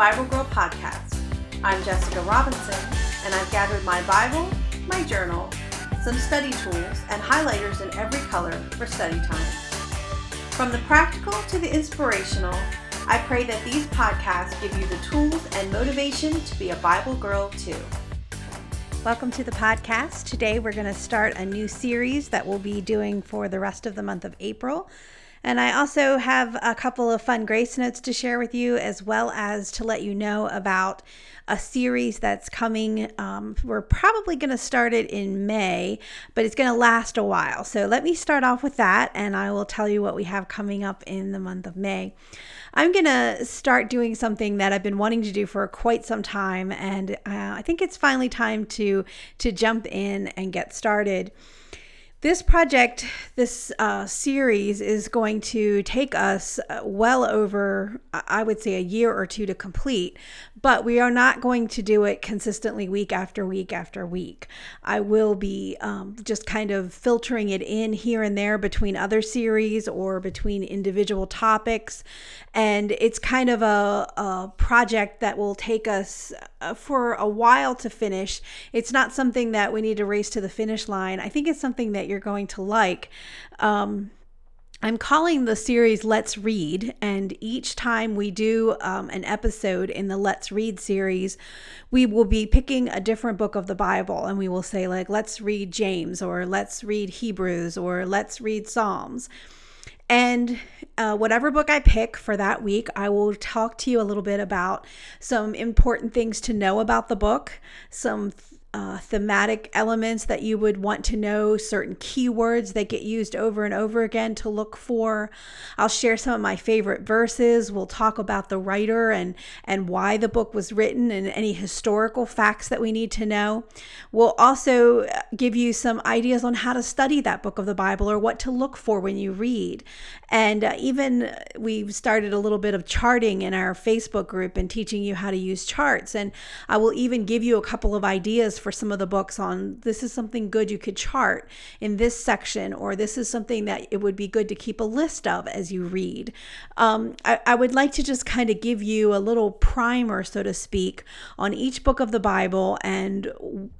Bible Girl podcast. I'm Jessica Robinson, and I've gathered my Bible, my journal, some study tools, and highlighters in every color for study time. From the practical to the inspirational, I pray that these podcasts give you the tools and motivation to be a Bible girl too. Welcome to the podcast. Today we're going to start a new series that we'll be doing for the rest of the month of April. And I also have a couple of fun grace notes to share with you, as well as to let you know about a series that's coming. Um, we're probably going to start it in May, but it's going to last a while. So let me start off with that, and I will tell you what we have coming up in the month of May. I'm going to start doing something that I've been wanting to do for quite some time, and uh, I think it's finally time to to jump in and get started. This project, this uh, series, is going to take us uh, well over, I would say, a year or two to complete, but we are not going to do it consistently week after week after week. I will be um, just kind of filtering it in here and there between other series or between individual topics. And it's kind of a, a project that will take us uh, for a while to finish. It's not something that we need to race to the finish line. I think it's something that you're going to like. Um, I'm calling the series Let's Read, and each time we do um, an episode in the Let's Read series, we will be picking a different book of the Bible and we will say, like, let's read James, or let's read Hebrews, or let's read Psalms. And uh, whatever book I pick for that week, I will talk to you a little bit about some important things to know about the book, some uh, thematic elements that you would want to know, certain keywords that get used over and over again to look for. I'll share some of my favorite verses. We'll talk about the writer and, and why the book was written and any historical facts that we need to know. We'll also uh, give you some ideas on how to study that book of the Bible or what to look for when you read. And uh, even we've started a little bit of charting in our Facebook group and teaching you how to use charts. And I will even give you a couple of ideas for some of the books on this is something good you could chart in this section, or this is something that it would be good to keep a list of as you read. Um, I, I would like to just kind of give you a little primer, so to speak, on each book of the Bible and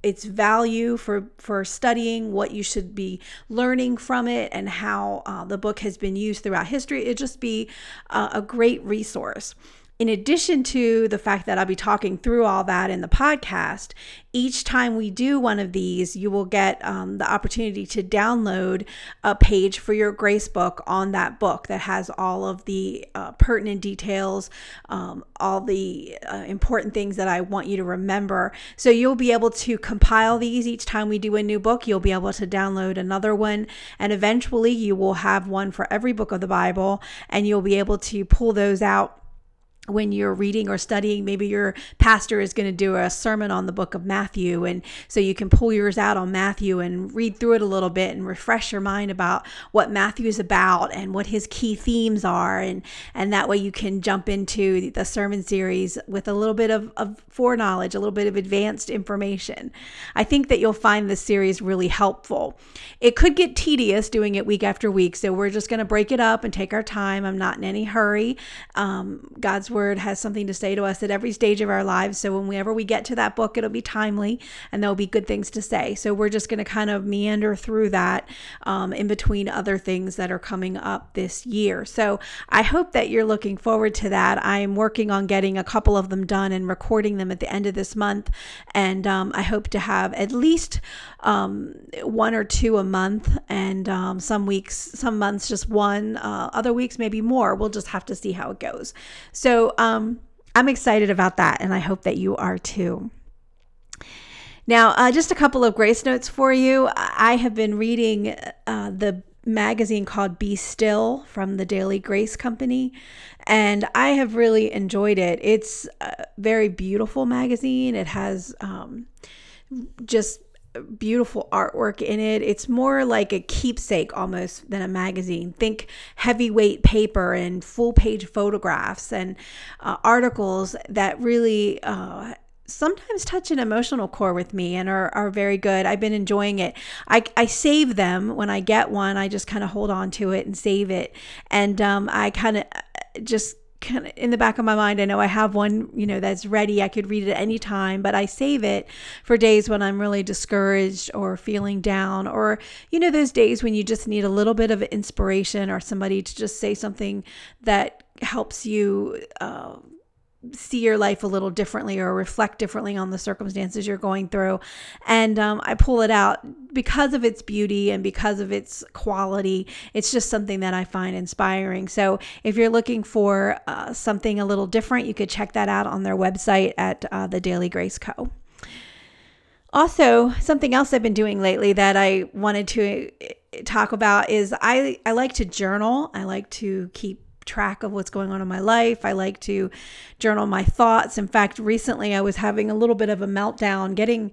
its value for, for studying, what you should be learning from it, and how uh, the book has been used throughout history. It'd just be uh, a great resource in addition to the fact that I'll be talking through all that in the podcast, each time we do one of these, you will get um, the opportunity to download a page for your grace book on that book that has all of the uh, pertinent details, um, all the uh, important things that I want you to remember. So you'll be able to compile these each time we do a new book. You'll be able to download another one, and eventually you will have one for every book of the Bible, and you'll be able to pull those out when you're reading or studying, maybe your pastor is going to do a sermon on the book of Matthew. And so you can pull yours out on Matthew and read through it a little bit and refresh your mind about what Matthew is about and what his key themes are. And, and that way you can jump into the sermon series with a little bit of, of foreknowledge, a little bit of advanced information. I think that you'll find this series really helpful. It could get tedious doing it week after week. So we're just going to break it up and take our time. I'm not in any hurry. Um, God's word word has something to say to us at every stage of our lives. So whenever we get to that book, it'll be timely and there'll be good things to say. So we're just going to kind of meander through that um, in between other things that are coming up this year. So I hope that you're looking forward to that. I'm working on getting a couple of them done and recording them at the end of this month. And um, I hope to have at least um, one or two a month, and um, some weeks, some months, just one. Uh, other weeks, maybe more. We'll just have to see how it goes. So um, I'm excited about that, and I hope that you are too. Now, uh, just a couple of grace notes for you. I have been reading uh, the magazine called Be Still from the Daily Grace Company, and I have really enjoyed it. It's a very beautiful magazine. It has um, just beautiful artwork in it. It's more like a keepsake almost than a magazine. Think heavyweight paper and full page photographs and uh, articles that really uh, sometimes touch an emotional core with me and are, are very good. I've been enjoying it. I, I save them when I get one. I just kind of hold on to it and save it. And um, I kind of uh, just kind of in the back of my mind, I know I have one, you know, that's ready. I could read it any time, but I save it for days when I'm really discouraged or feeling down, or, you know, those days when you just need a little bit of inspiration or somebody to just say something that helps you. Uh, see your life a little differently or reflect differently on the circumstances you're going through. And um, I pull it out because of its beauty and because of its quality. It's just something that I find inspiring. So if you're looking for uh, something a little different, you could check that out on their website at uh, the Daily Grace Co. Also, something else I've been doing lately that I wanted to uh, talk about is I, I like to journal. I like to keep track of what's going on in my life. I like to journal my thoughts. In fact, recently I was having a little bit of a meltdown getting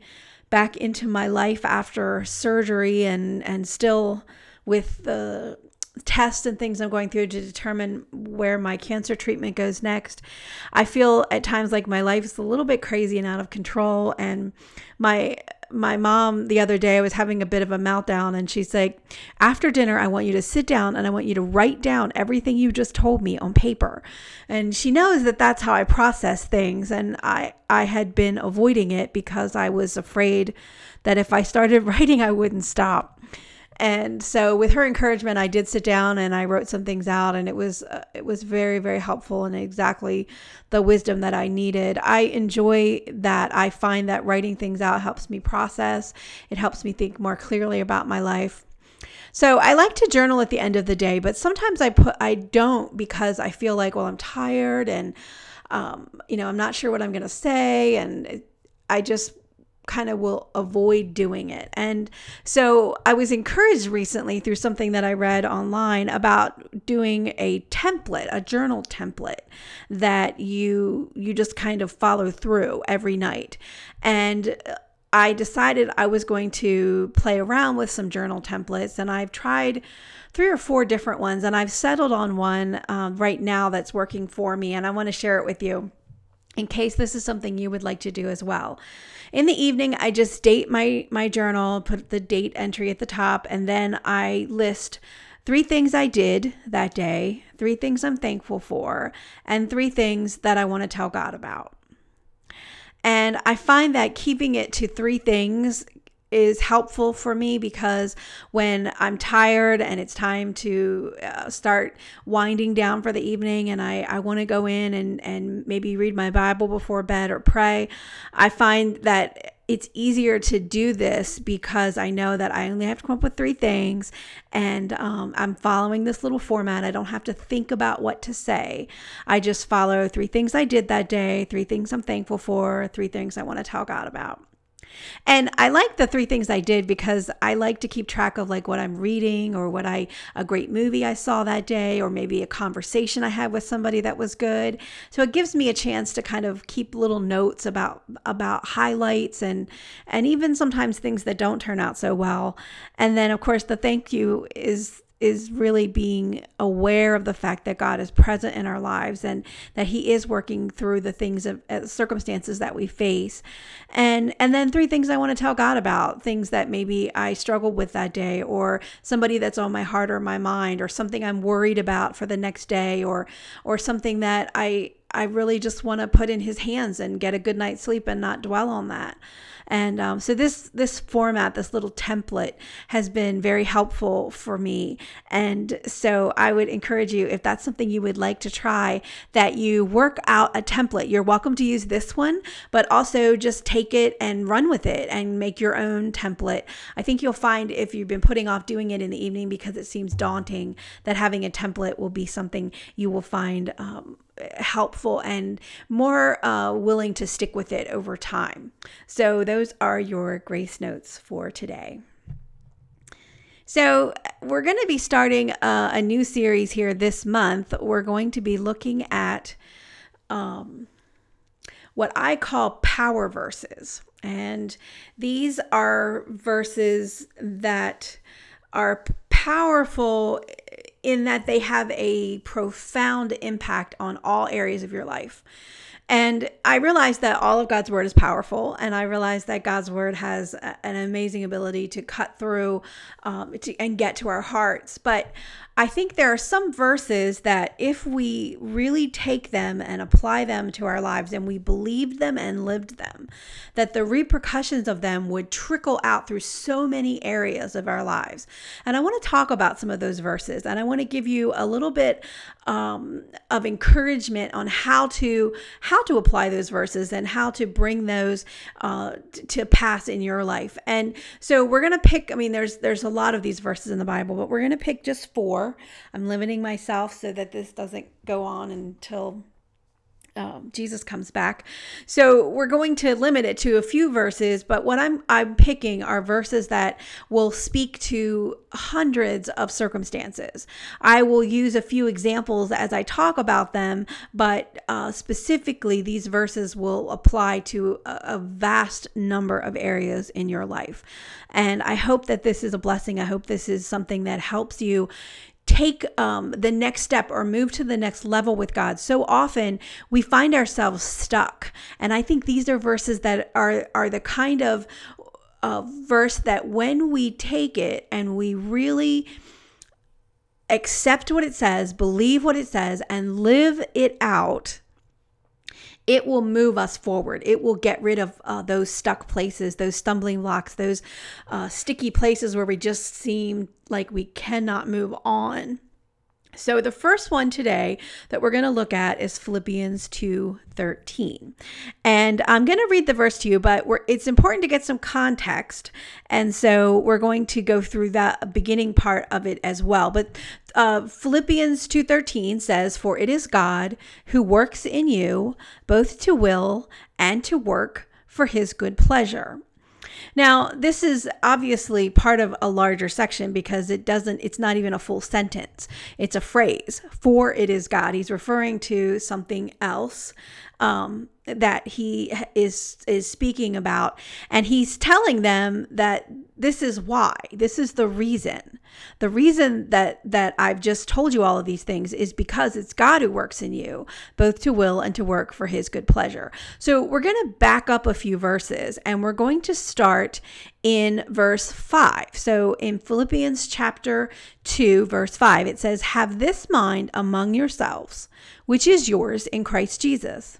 back into my life after surgery and and still with the tests and things I'm going through to determine where my cancer treatment goes next. I feel at times like my life is a little bit crazy and out of control and my my mom the other day I was having a bit of a meltdown and she's like after dinner I want you to sit down and I want you to write down everything you just told me on paper. And she knows that that's how I process things and I I had been avoiding it because I was afraid that if I started writing I wouldn't stop. And so with her encouragement, I did sit down and I wrote some things out and it was uh, it was very very helpful and exactly the wisdom that I needed. I enjoy that. I find that writing things out helps me process. It helps me think more clearly about my life. So I like to journal at the end of the day, but sometimes I put I don't because I feel like well I'm tired and um, you know I'm not sure what I'm going to say and I just kind of will avoid doing it. And so I was encouraged recently through something that I read online about doing a template, a journal template that you you just kind of follow through every night. And I decided I was going to play around with some journal templates and I've tried three or four different ones and I've settled on one um, right now that's working for me and I want to share it with you in case this is something you would like to do as well. In the evening, I just date my my journal, put the date entry at the top, and then I list three things I did that day, three things I'm thankful for, and three things that I want to tell God about. And I find that keeping it to three things is helpful for me because when I'm tired and it's time to uh, start winding down for the evening and I, I want to go in and, and maybe read my Bible before bed or pray, I find that it's easier to do this because I know that I only have to come up with three things and um, I'm following this little format. I don't have to think about what to say. I just follow three things I did that day, three things I'm thankful for, three things I want to tell God about. And I like the three things I did because I like to keep track of like what I'm reading or what I a great movie I saw that day or maybe a conversation I had with somebody that was good. So it gives me a chance to kind of keep little notes about about highlights and and even sometimes things that don't turn out so well. And then of course the thank you is is really being aware of the fact that God is present in our lives and that he is working through the things of uh, circumstances that we face. And and then three things I want to tell God about, things that maybe I struggled with that day or somebody that's on my heart or my mind or something I'm worried about for the next day or or something that I I really just want to put in his hands and get a good night's sleep and not dwell on that. And um, so this this format, this little template, has been very helpful for me. And so I would encourage you, if that's something you would like to try, that you work out a template. You're welcome to use this one, but also just take it and run with it and make your own template. I think you'll find if you've been putting off doing it in the evening because it seems daunting, that having a template will be something you will find. Um, helpful and more uh, willing to stick with it over time. So, those are your grace notes for today. So, we're going to be starting a, a, new series here this month. We're going to be looking at um, what I call power verses. And these are verses that are powerful in that they have a profound impact on all areas of your life. And I realize that all of God's word is powerful, and I realize that God's word has a, an amazing ability to cut through um, to, and get to our hearts. But I think there are some verses that if we really take them and apply them to our lives and we believed them and lived them, that the repercussions of them would trickle out through so many areas of our lives. And I want to talk about some of those verses and I want to give you a little bit um, of encouragement on how to how to apply those verses and how to bring those uh, to pass in your life. And so we're gonna pick. I mean, there's there's a lot of these verses in the Bible, but we're gonna pick just four I'm limiting myself so that this doesn't go on until um, Jesus comes back. So we're going to limit it to a few verses, but what I'm I'm picking are verses that will speak to hundreds of circumstances. I will use a few examples as I talk about them, but uh, specifically these verses will apply to a, a vast number of areas in your life. And I hope that this is a blessing. I hope this is something that helps you take um, the next step or move to the next level with God. So often we find ourselves stuck, and I think these are verses that are are the kind of verse that when we take it and we really accept what it says, believe what it says, and live it out it will move us forward. It will get rid of uh, those stuck places, those stumbling blocks, those uh, sticky places where we just seem like we cannot move on. So the first one today that we're going to look at is Philippians 2:13. And I'm going to read the verse to you, but it's important to get some context. And so we're going to go through that beginning part of it as well. But uh, Philippians 2:13 says, "For it is God who works in you both to will and to work for his good pleasure." Now, this is obviously part of a larger section because it doesn't, it's not even a full sentence. It's a phrase, for it is God. He's referring to something else um, that he is is speaking about and he's telling them that this is why this is the reason. The reason that that I've just told you all of these things is because it's God who works in you both to will and to work for his good pleasure. So we're going to back up a few verses and we're going to start in verse 5 so in Philippians chapter 2 verse 5 it says have this mind among yourselves which is yours in Christ Jesus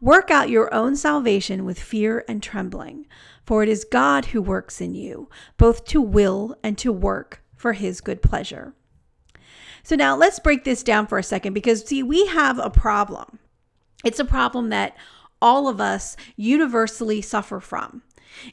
work out your own salvation with fear and trembling. For it is God who works in you, both to will and to work for his good pleasure. So now let's break this down for a second because, see, we have a problem. It's a problem that all of us universally suffer from.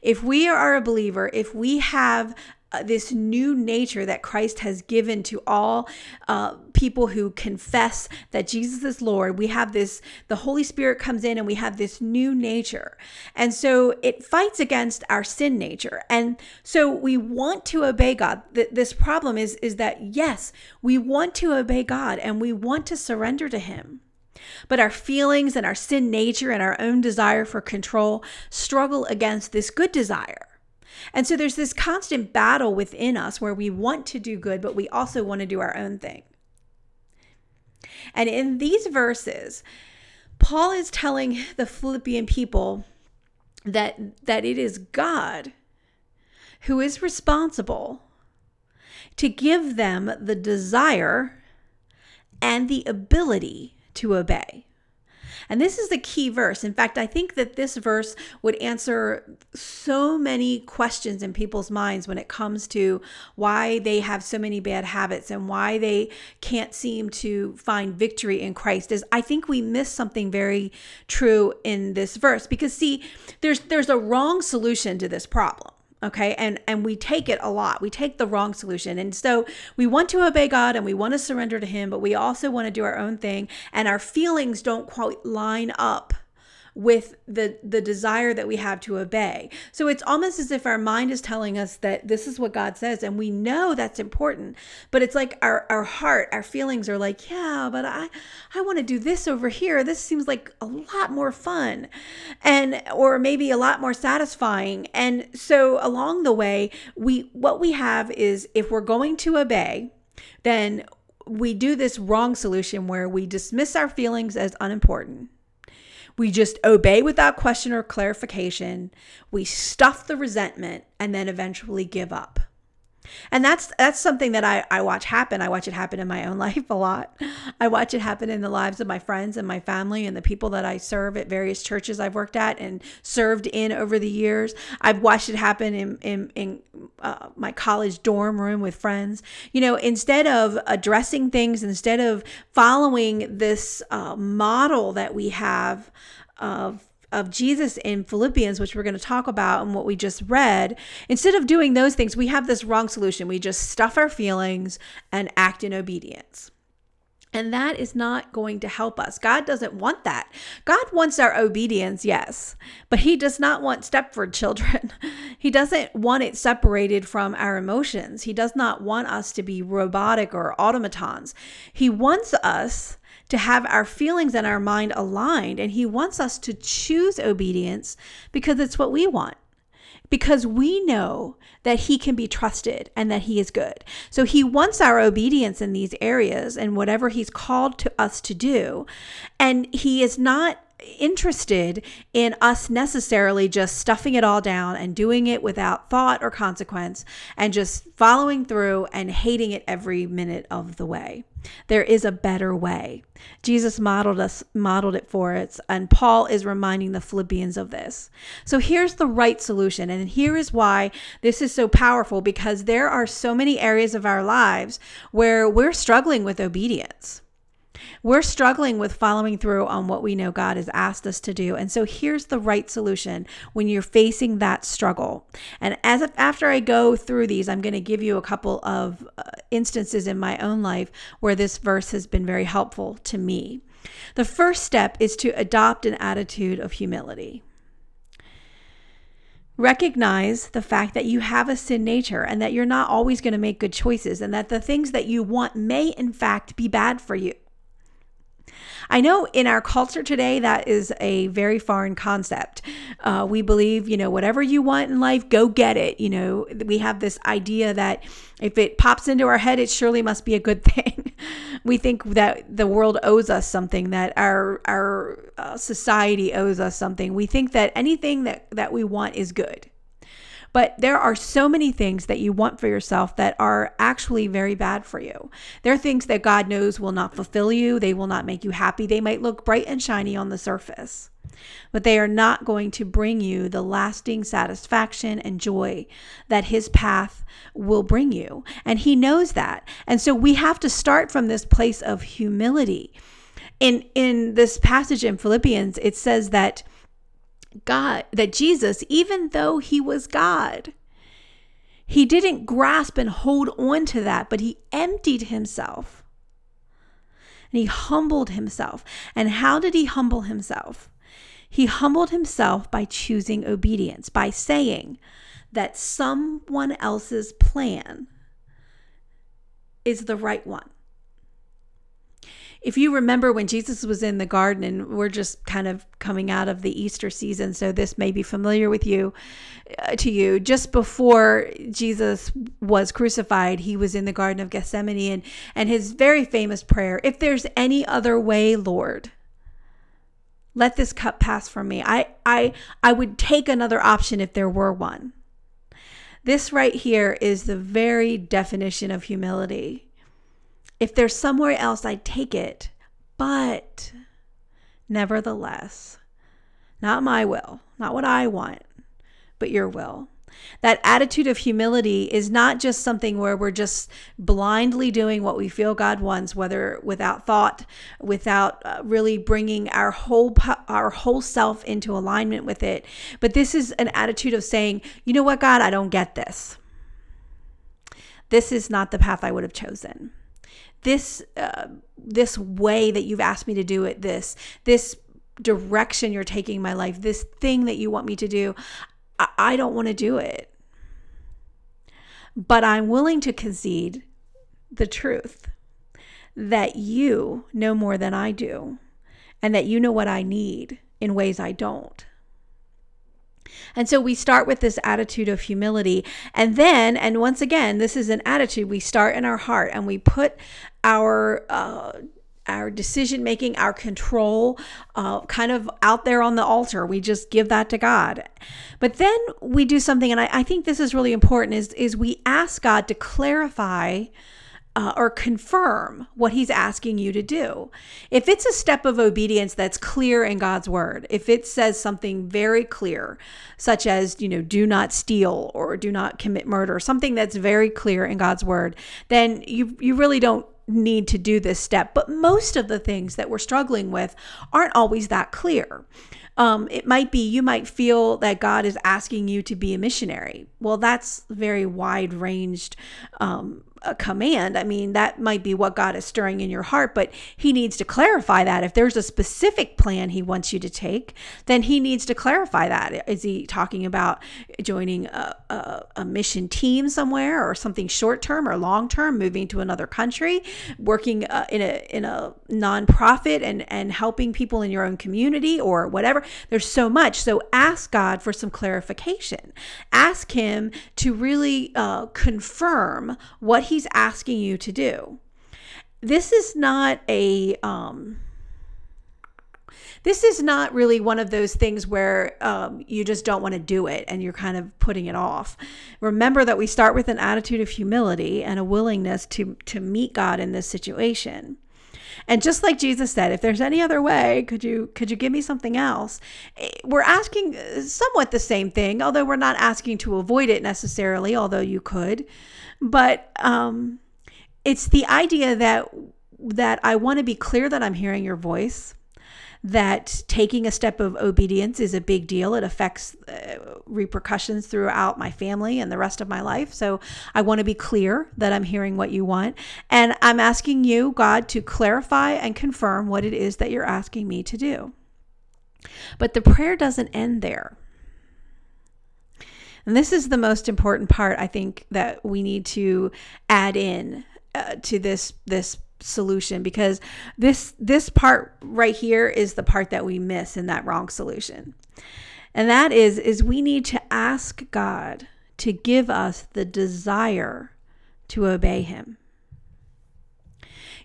If we are a believer, if we have uh, this new nature that Christ has given to all uh, people who confess that Jesus is Lord. We have this, the Holy Spirit comes in and we have this new nature. And so it fights against our sin nature. And so we want to obey God. This problem is, is that, yes, we want to obey God and we want to surrender to Him. But our feelings and our sin nature and our own desire for control struggle against this good desire. And so there's this constant battle within us where we want to do good, but we also want to do our own thing. And in these verses, Paul is telling the Philippian people that that it is God who is responsible to give them the desire and the ability to obey. And this is the key verse. In fact, I think that this verse would answer so many questions in people's minds when it comes to why they have so many bad habits and why they can't seem to find victory in Christ. Is I think we miss something very true in this verse because see, there's there's a wrong solution to this problem okay? And and we take it a lot. We take the wrong solution. And so we want to obey god and we want to surrender to him but we also want to do our own thing and our feelings don't quite line up with the the desire that we have to obey. So it's almost as if our mind is telling us that this is what God says and we know that's important, but it's like our our heart, our feelings are like, yeah, but I I want to do this over here. This seems like a lot more fun and or maybe a lot more satisfying. And so along the way, we what we have is if we're going to obey, then we do this wrong solution where we dismiss our feelings as unimportant we just obey without question or clarification. We stuff the resentment and then eventually give up. And that's that's something that I, I watch happen. I watch it happen in my own life a lot. I watch it happen in the lives of my friends and my family and the people that I serve at various churches I've worked at and served in over the years. I've watched it happen in in, in uh, my college dorm room with friends. You know, instead of addressing things, instead of following this uh, model that we have of of Jesus in Philippians, which we're going to talk about and what we just read, instead of doing those things, we have this wrong solution. We just stuff our feelings and act in obedience. And that is not going to help us. God doesn't want that. God wants our obedience, yes, but He does not want Stepford children. he doesn't want it separated from our emotions. He does not want us to be robotic or automatons. He wants us to have our feelings and our mind aligned. And He wants us to choose obedience because it's what we want. Because we know that he can be trusted and that he is good. So he wants our obedience in these areas and whatever he's called to us to do. And he is not interested in us necessarily just stuffing it all down and doing it without thought or consequence and just following through and hating it every minute of the way. There is a better way. Jesus modeled us modeled it for us and Paul is reminding the Philippians of this. So here's the right solution and here is why this is so powerful because there are so many areas of our lives where we're struggling with obedience we're struggling with following through on what we know God has asked us to do. And so here's the right solution when you're facing that struggle. And as after I go through these, I'm going to give you a couple of uh, instances in my own life where this verse has been very helpful to me. The first step is to adopt an attitude of humility. Recognize the fact that you have a sin nature and that you're not always going to make good choices, and that the things that you want may, in fact, be bad for you. I know in our culture today, that is a very foreign concept. Uh, we believe, you know, whatever you want in life, go get it. You know, we have this idea that if it pops into our head, it surely must be a good thing. we think that the world owes us something, that our our uh, society owes us something. We think that anything that that we want is good. But there are so many things that you want for yourself that are actually very bad for you. There are things that God knows will not fulfill you, they will not make you happy. They might look bright and shiny on the surface, but they are not going to bring you the lasting satisfaction and joy that His path will bring you. And He knows that. And so we have to start from this place of humility. In, in this passage in Philippians, it says that God, that Jesus, even though he was God, he didn't grasp and hold on to that, but he emptied himself. And he humbled himself. And how did he humble himself? He humbled himself by choosing obedience, by saying that someone else's plan is the right one if you remember when Jesus was in the garden, and we're just kind of coming out of the Easter season, so this may be familiar with you, uh, to you. Just before Jesus was crucified, he was in the Garden of Gethsemane, and and his very famous prayer: "If there's any other way, Lord." Let this cup pass from me. I, I, I would take another option if there were one. This right here is the very definition of humility if there's somewhere else, I'd take it. But Nevertheless, not my will, not what I want, but your will. That attitude of humility is not just something where we're just blindly doing what we feel God wants, whether without thought, without uh, really bringing our whole our whole self into alignment with it. But this is an attitude of saying, you know what, God, I don't get this. This is not the path I would have chosen. This uh, this way that you've asked me to do it, this this direction you're taking my life, this thing that you want me to do, I, I don't want to do it. But I'm willing to concede the truth that you know more than I do and that you know what I need in ways I don't. And so we start with this attitude of humility. And then, and once again, this is an attitude we start in our heart and we put our uh, our decision making, our control, uh, kind of out there on the altar. We just give that to God. But then we do something, and I, I think this is really important: is is we ask God to clarify. Uh, or confirm what he's asking you to do. If it's a step of obedience that's clear in God's word, if it says something very clear, such as, you know, do not steal or do not commit murder, something that's very clear in God's word, then you you really don't need to do this step. But most of the things that we're struggling with aren't always that clear. Um, it might be you might feel that God is asking you to be a missionary. Well, that's very wide ranged um, a command. I mean, that might be what God is stirring in your heart, but He needs to clarify that. If there's a specific plan He wants you to take, then He needs to clarify that. Is He talking about joining a, a, a mission team somewhere, or something short term or long term, moving to another country, working uh, in a in a nonprofit and and helping people in your own community or whatever? There's so much. So ask God for some clarification. Ask Him to really uh, confirm what He he's asking you to do. This is not a um, this is not really one of those things where um, you just don't want to do it and you're kind of putting it off. Remember that we start with an attitude of humility and a willingness to to meet God in this situation. And just like Jesus said, if there's any other way, could you could you give me something else? Eh, we're asking somewhat the same thing, although we're not asking to avoid it necessarily, although you could. But um, it's the idea that that I want to be clear that I'm hearing your voice that taking a step of obedience is a big deal. It affects uh, repercussions throughout my family and the rest of my life. So I want to be clear that I'm hearing what you want. And I'm asking you, God, to clarify and confirm what it is that you're asking me to do. But the prayer doesn't end there. And this is the most important part I think that we need to add in uh, to this this solution because this this part right here is the part that we miss in that wrong solution. And that is is we need to ask God to give us the desire to obey him.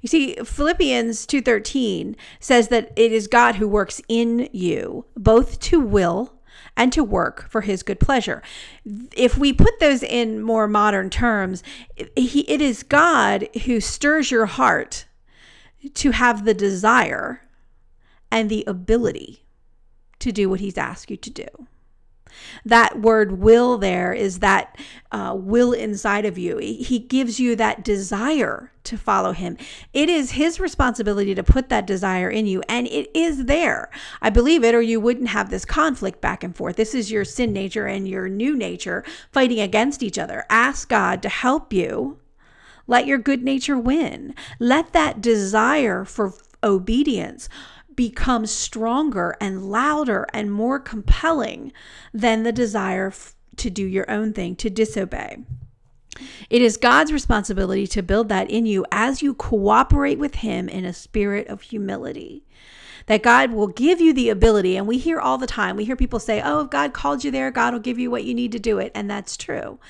You see, Philippians 2:13 says that it is God who works in you both to will and to work for his good pleasure. If we put those in more modern terms, it is God who stirs your heart to have the desire and the ability to do what he's asked you to do. That word will there is that uh, will inside of you. He gives you that desire to follow him. It is his responsibility to put that desire in you, and it is there. I believe it, or you wouldn't have this conflict back and forth. This is your sin nature and your new nature fighting against each other. Ask God to help you. Let your good nature win. Let that desire for obedience become stronger and louder and more compelling than the desire f- to do your own thing, to disobey. It is God's responsibility to build that in you as you cooperate with Him in a spirit of humility that God will give you the ability. And we hear all the time, we hear people say, oh, if God called you there, God will give you what you need to do it. And that's true.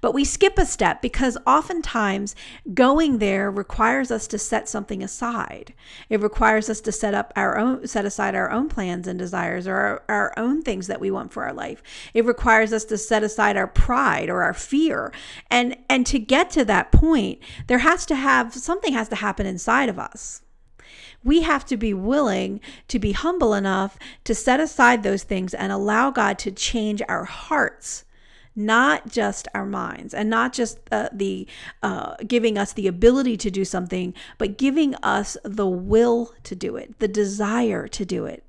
But we skip a step because oftentimes going there requires us to set something aside. It requires us to set up our own, set aside our own plans and desires or our, our own things that we want for our life. It requires us to set aside our pride or our fear. And, and to get to that point, there has to have something has to happen inside of us we have to be willing to be humble enough to set aside those things and allow God to change our hearts not just our minds and not just uh, the uh, giving us the ability to do something but giving us the will to do it the desire to do it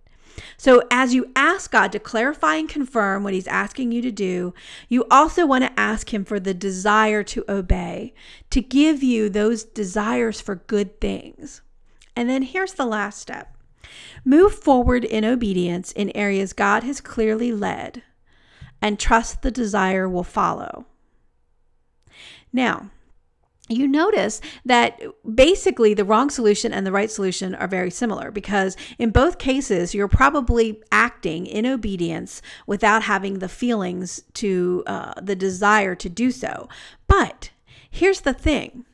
so, as you ask God to clarify and confirm what He's asking you to do, you also want to ask Him for the desire to obey, to give you those desires for good things. And then here's the last step. Move forward in obedience in areas God has clearly led, and trust the desire will follow. Now, you notice that basically the wrong solution and the right solution are very similar because in both cases you're probably acting in obedience without having the feelings to uh, the desire to do so. But here's the thing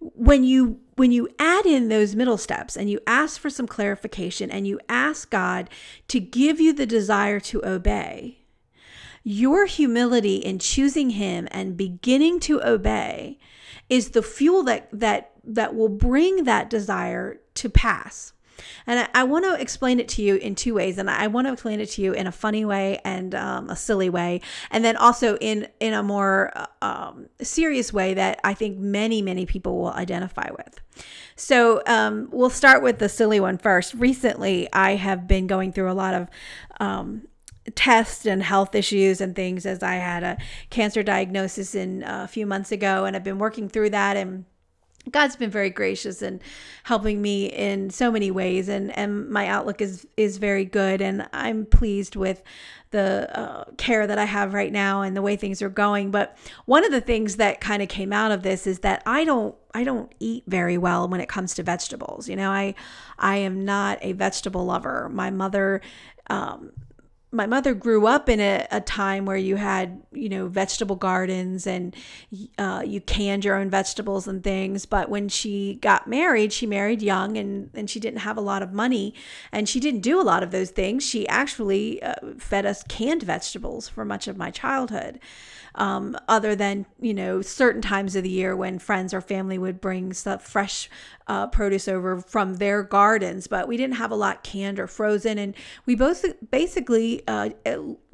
when you when you add in those middle steps and you ask for some clarification and you ask God to give you the desire to obey your humility in choosing him and beginning to obey is the fuel that that that will bring that desire to pass. And I, I want to explain it to you in two ways, and I want to explain it to you in a funny way and um, a silly way, and then also in in a more uh, um, serious way that I think many many people will identify with. So um, we'll start with the silly one first. Recently, I have been going through a lot of um, tests and health issues and things as I had a cancer diagnosis in uh, a few months ago and I've been working through that and God's been very gracious and helping me in so many ways, and and my outlook is is very good, and I'm pleased with the uh, care that I have right now and the way things are going. But one of the things that kind of came out of this is that I don't I don't eat very well when it comes to vegetables. You know, I I am not a vegetable lover. My mother. Um, my mother grew up in a, a time where you had you know vegetable gardens and uh, you canned your own vegetables and things. But when she got married she married young and, and she didn't have a lot of money and she didn't do a lot of those things. She actually uh, fed us canned vegetables for much of my childhood um, other than you know certain times of the year when friends or family would bring stuff fresh uh, produce over from their gardens but we didn't have a lot canned or frozen. And we both basically uh,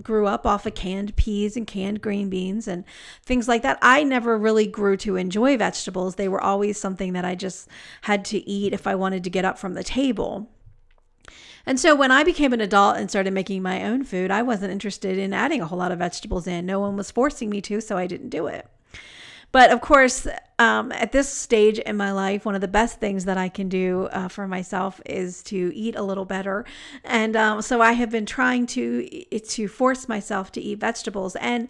grew up off of canned peas and canned green beans and things like that. I never really grew to enjoy vegetables. They were always something that i just had to eat if i wanted to get up from the table and so when I became an adult and started making my own food, I wasn't interested in adding a whole lot of vegetables in. No one was forcing me to, so I didn't do it. But of course, um, at this stage in my life, one of the best things that I can do uh, for myself is to eat a little better. And um, so I have been trying to to force myself to eat vegetables. And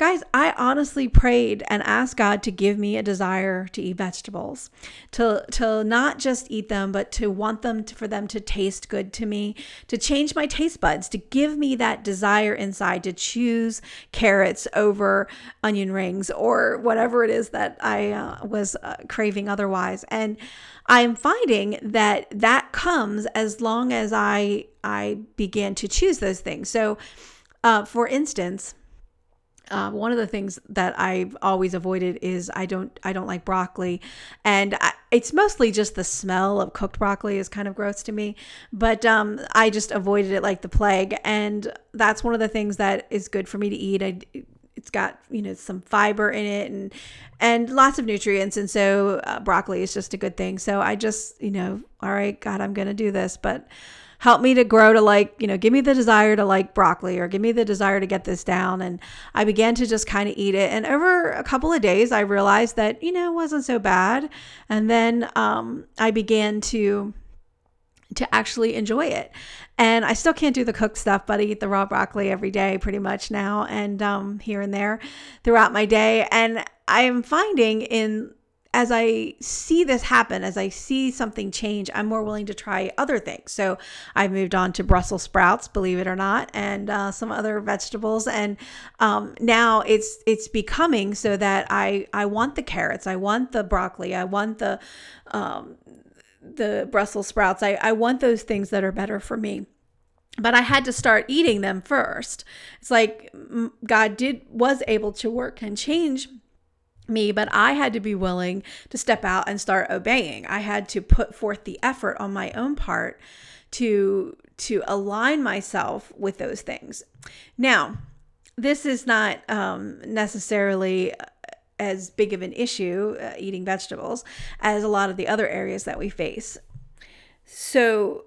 Guys, I honestly prayed and asked God to give me a desire to eat vegetables, to to not just eat them, but to want them to, for them to taste good to me, to change my taste buds, to give me that desire inside to choose carrots over onion rings or whatever it is that I uh, was uh, craving otherwise. And I'm finding that that comes as long as I I begin to choose those things. So, uh, for instance uh, one of the things that I've always avoided is I don't I don't like broccoli, and I, it's mostly just the smell of cooked broccoli is kind of gross to me. But um, I just avoided it like the plague, and that's one of the things that is good for me to eat. I, it's got you know some fiber in it and and lots of nutrients, and so uh, broccoli is just a good thing. So I just you know all right, God, I'm gonna do this, but help me to grow to like, you know, give me the desire to like broccoli or give me the desire to get this down. And I began to just kind of eat it. And over a couple of days, I realized that, you know, it wasn't so bad. And then um, I began to to actually enjoy it. And I still can't do the cooked stuff, but I eat the raw broccoli every day pretty much now and um, here and there throughout my day. And I am finding in as I see this happen, as I see something change, I'm more willing to try other things. So I've moved on to Brussels sprouts, believe it or not, and uh, some other vegetables. And um, now it's it's becoming so that I I want the carrots, I want the broccoli, I want the um, the Brussels sprouts. I, I want those things that are better for me but I had to start eating them first. It's like God did was able to work and change me, but I had to be willing to step out and start obeying. I had to put forth the effort on my own part to to align myself with those things. Now, this is not um, necessarily as big of an issue uh, eating vegetables as a lot of the other areas that we face. So,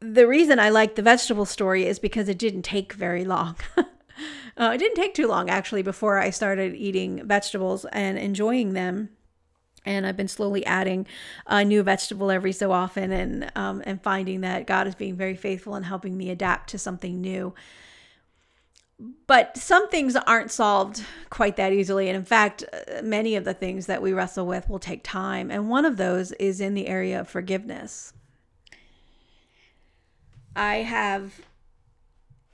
the reason I like the vegetable story is because it didn't take very long. Uh, it didn't take too long actually before I started eating vegetables and enjoying them. And I've been slowly adding a new vegetable every so often, and um, and finding that God is being very faithful and helping me adapt to something new. But some things aren't solved quite that easily, and in fact, uh, many of the things that we wrestle with will take time. And one of those is in the area of forgiveness. I have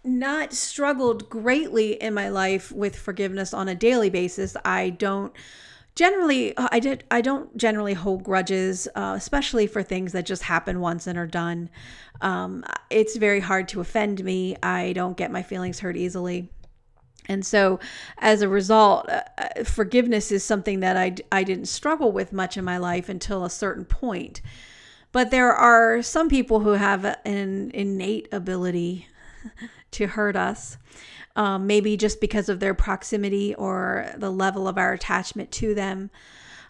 not struggled greatly in my life with forgiveness on a daily basis. I don't generally i did i don't generally hold grudges uh, especially for things that just happen once and are done. Um, it's very hard to offend me. I don't get my feelings hurt easily. And so as a result uh, uh forgiveness is something that I, I didn't struggle with much in my life until a certain point. But there are some people who have an innate ability to hurt us. Um, maybe just because of their proximity or the level of our attachment to them.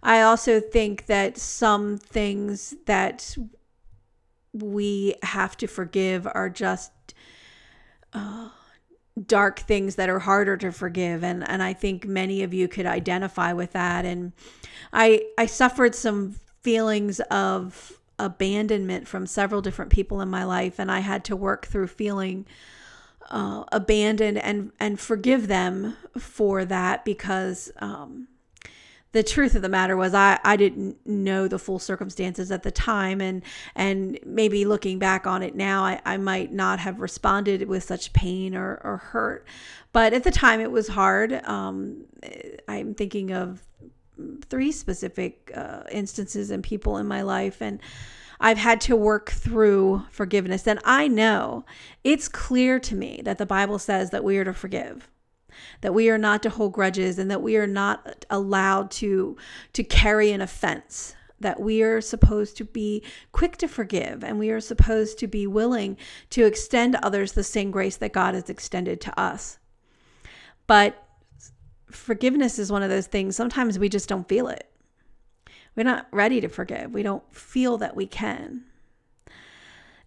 I also think that some things that we have to forgive are just uh, dark things that are harder to forgive and and I think many of you could identify with that and I I suffered some feelings of abandonment from several different people in my life and I had to work through feeling uh, abandon and and forgive them for that because um, the truth of the matter was I, I didn't know the full circumstances at the time and and maybe looking back on it now I, I might not have responded with such pain or, or hurt. But at the time it was hard. Um, i'm thinking of three specific uh, instances and people in my life and I've had to work through forgiveness. And I know it's clear to me that the Bible says that we are to forgive that we are not to hold grudges and that we are not allowed to to carry an offense that we are supposed to be quick to forgive and we are supposed to be willing to extend others the same grace that God has extended to us but forgiveness is one of those things sometimes we just don't feel it we're not ready to forgive. We don't feel that we can.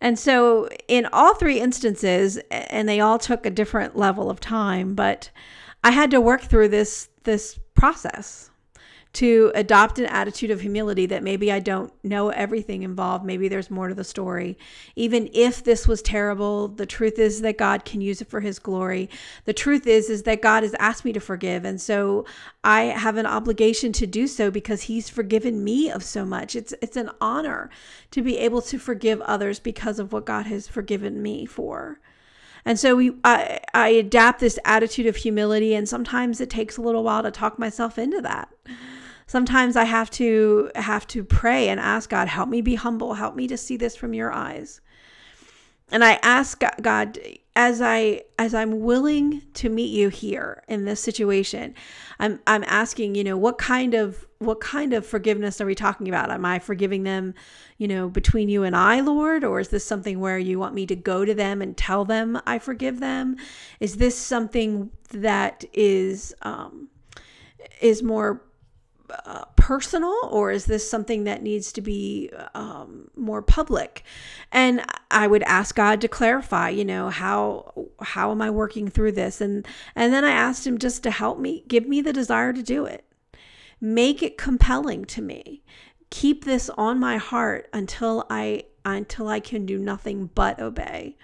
And so, in all three instances, and they all took a different level of time, but I had to work through this this process to adopt an attitude of humility that maybe I don't know everything involved. Maybe there's more to the story. Even if this was terrible, the truth is that God can use it for his glory. The truth is is that God has asked me to forgive and so I have an obligation to do so because he's forgiven me of so much. It's it's an honor to be able to forgive others because of what God has forgiven me for. And so we I, I adapt this attitude of humility and sometimes it takes a little while to talk myself into that sometimes I have to have to pray and ask God, help me be humble, help me to see this from your eyes. And I ask God as I as I'm willing to meet you here in this situation, I'm I'm asking, you know, what kind of what kind of forgiveness are we talking about? Am I forgiving them, you know, between you and I, Lord, or is this something where you want me to go to them and tell them I forgive them? Is this something that is um is more uh, personal or is this something that needs to be um, more public? And i would ask god to clarify you know how how am i working through this? And and then i asked him just to help me give me the desire to do it. Make it compelling to me. Keep this on my heart until i until i can do nothing but obey.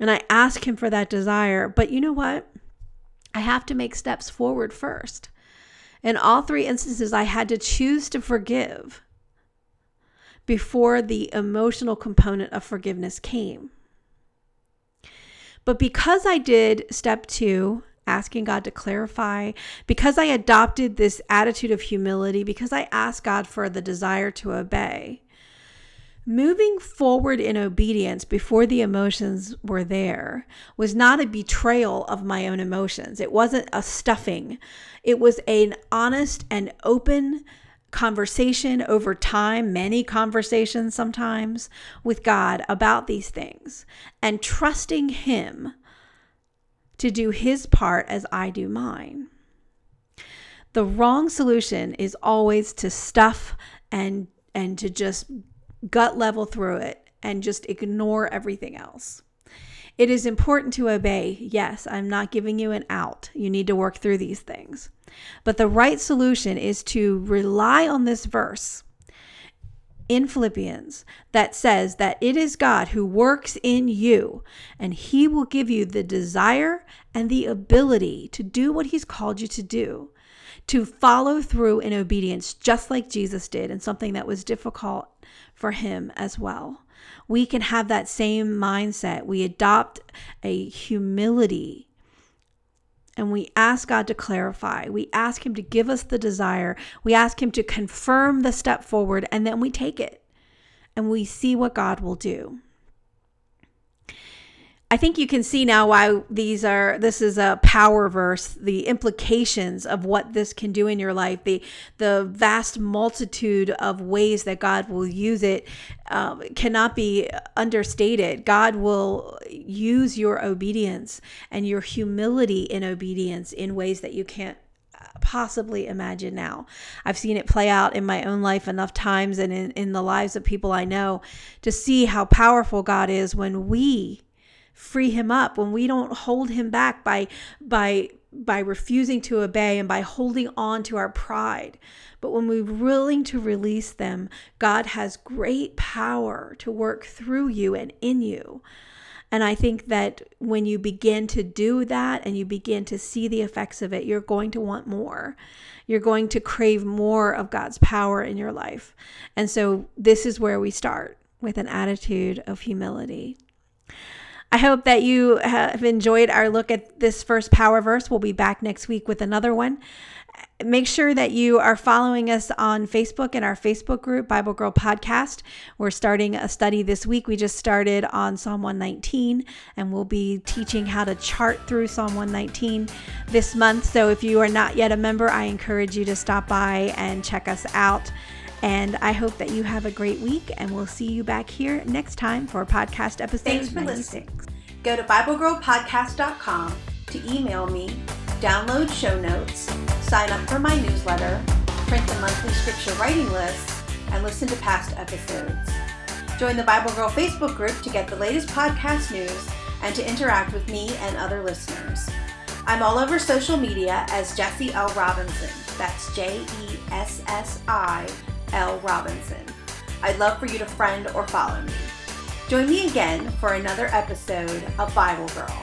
And i ask him for that desire but you know what? I have to make steps forward first in all three instances, I had to choose to forgive before the emotional component of forgiveness came. But because I did step two, asking God to clarify, because I adopted this attitude of humility, because I asked God for the desire to obey, moving forward in obedience before the emotions were there was not a betrayal of my own emotions. It wasn't a stuffing. It was an honest and open conversation over time, many conversations sometimes with God about these things, and trusting Him to do His part as I do mine. The wrong solution is always to stuff and and to just gut level through it and just ignore everything else. It is important to obey. Yes, I'm not giving you an out. You need to work through these things. But the right solution is to rely on this verse in Philippians that says that it is God who works in you and he will give you the desire and the ability to do what he's called you to do, to follow through in obedience, just like Jesus did, and something that was difficult for him as well. We can have that same mindset. We adopt a humility and we ask God to clarify. We ask Him to give us the desire. We ask Him to confirm the step forward, and then we take it and we see what God will do. I think you can see now why these are this is a power verse, the implications of what this can do in your life, the the vast multitude of ways that God will use it um, cannot be understated. God will use your obedience and your humility in obedience in ways that you can't possibly imagine now. I've seen it play out in my own life enough times and in, in the lives of people I know to see how powerful God is when we free him up when we don't hold him back by by by refusing to obey and by holding on to our pride but when we're willing to release them god has great power to work through you and in you and I think that when you begin to do that and you begin to see the effects of it, you're going to want more. You're going to crave more of God's power in your life. And so this is where we start with an attitude of humility. I hope that you have enjoyed our look at this first power verse. We'll be back next week with another one. Make sure that you are following us on Facebook in our Facebook group, Bible Girl Podcast. We're starting a study this week. We just started on Psalm 119, and we'll be teaching how to chart through Psalm 119 this month. So if you are not yet a member, I encourage you to stop by and check us out. And I hope that you have a great week, and we'll see you back here next time for podcast episode Thanks for 96. listening. Go to BibleGirlPodcast.com to email me, download show notes, sign up for my newsletter, print the monthly scripture writing list, and listen to past episodes. Join the Bible Girl Facebook group to get the latest podcast news and to interact with me and other listeners. I'm all over social media as Jessi L. Robinson. That's J E S S I L. Robinson. I'd love for you to friend or follow me. Join me again for another episode of Bible Girl.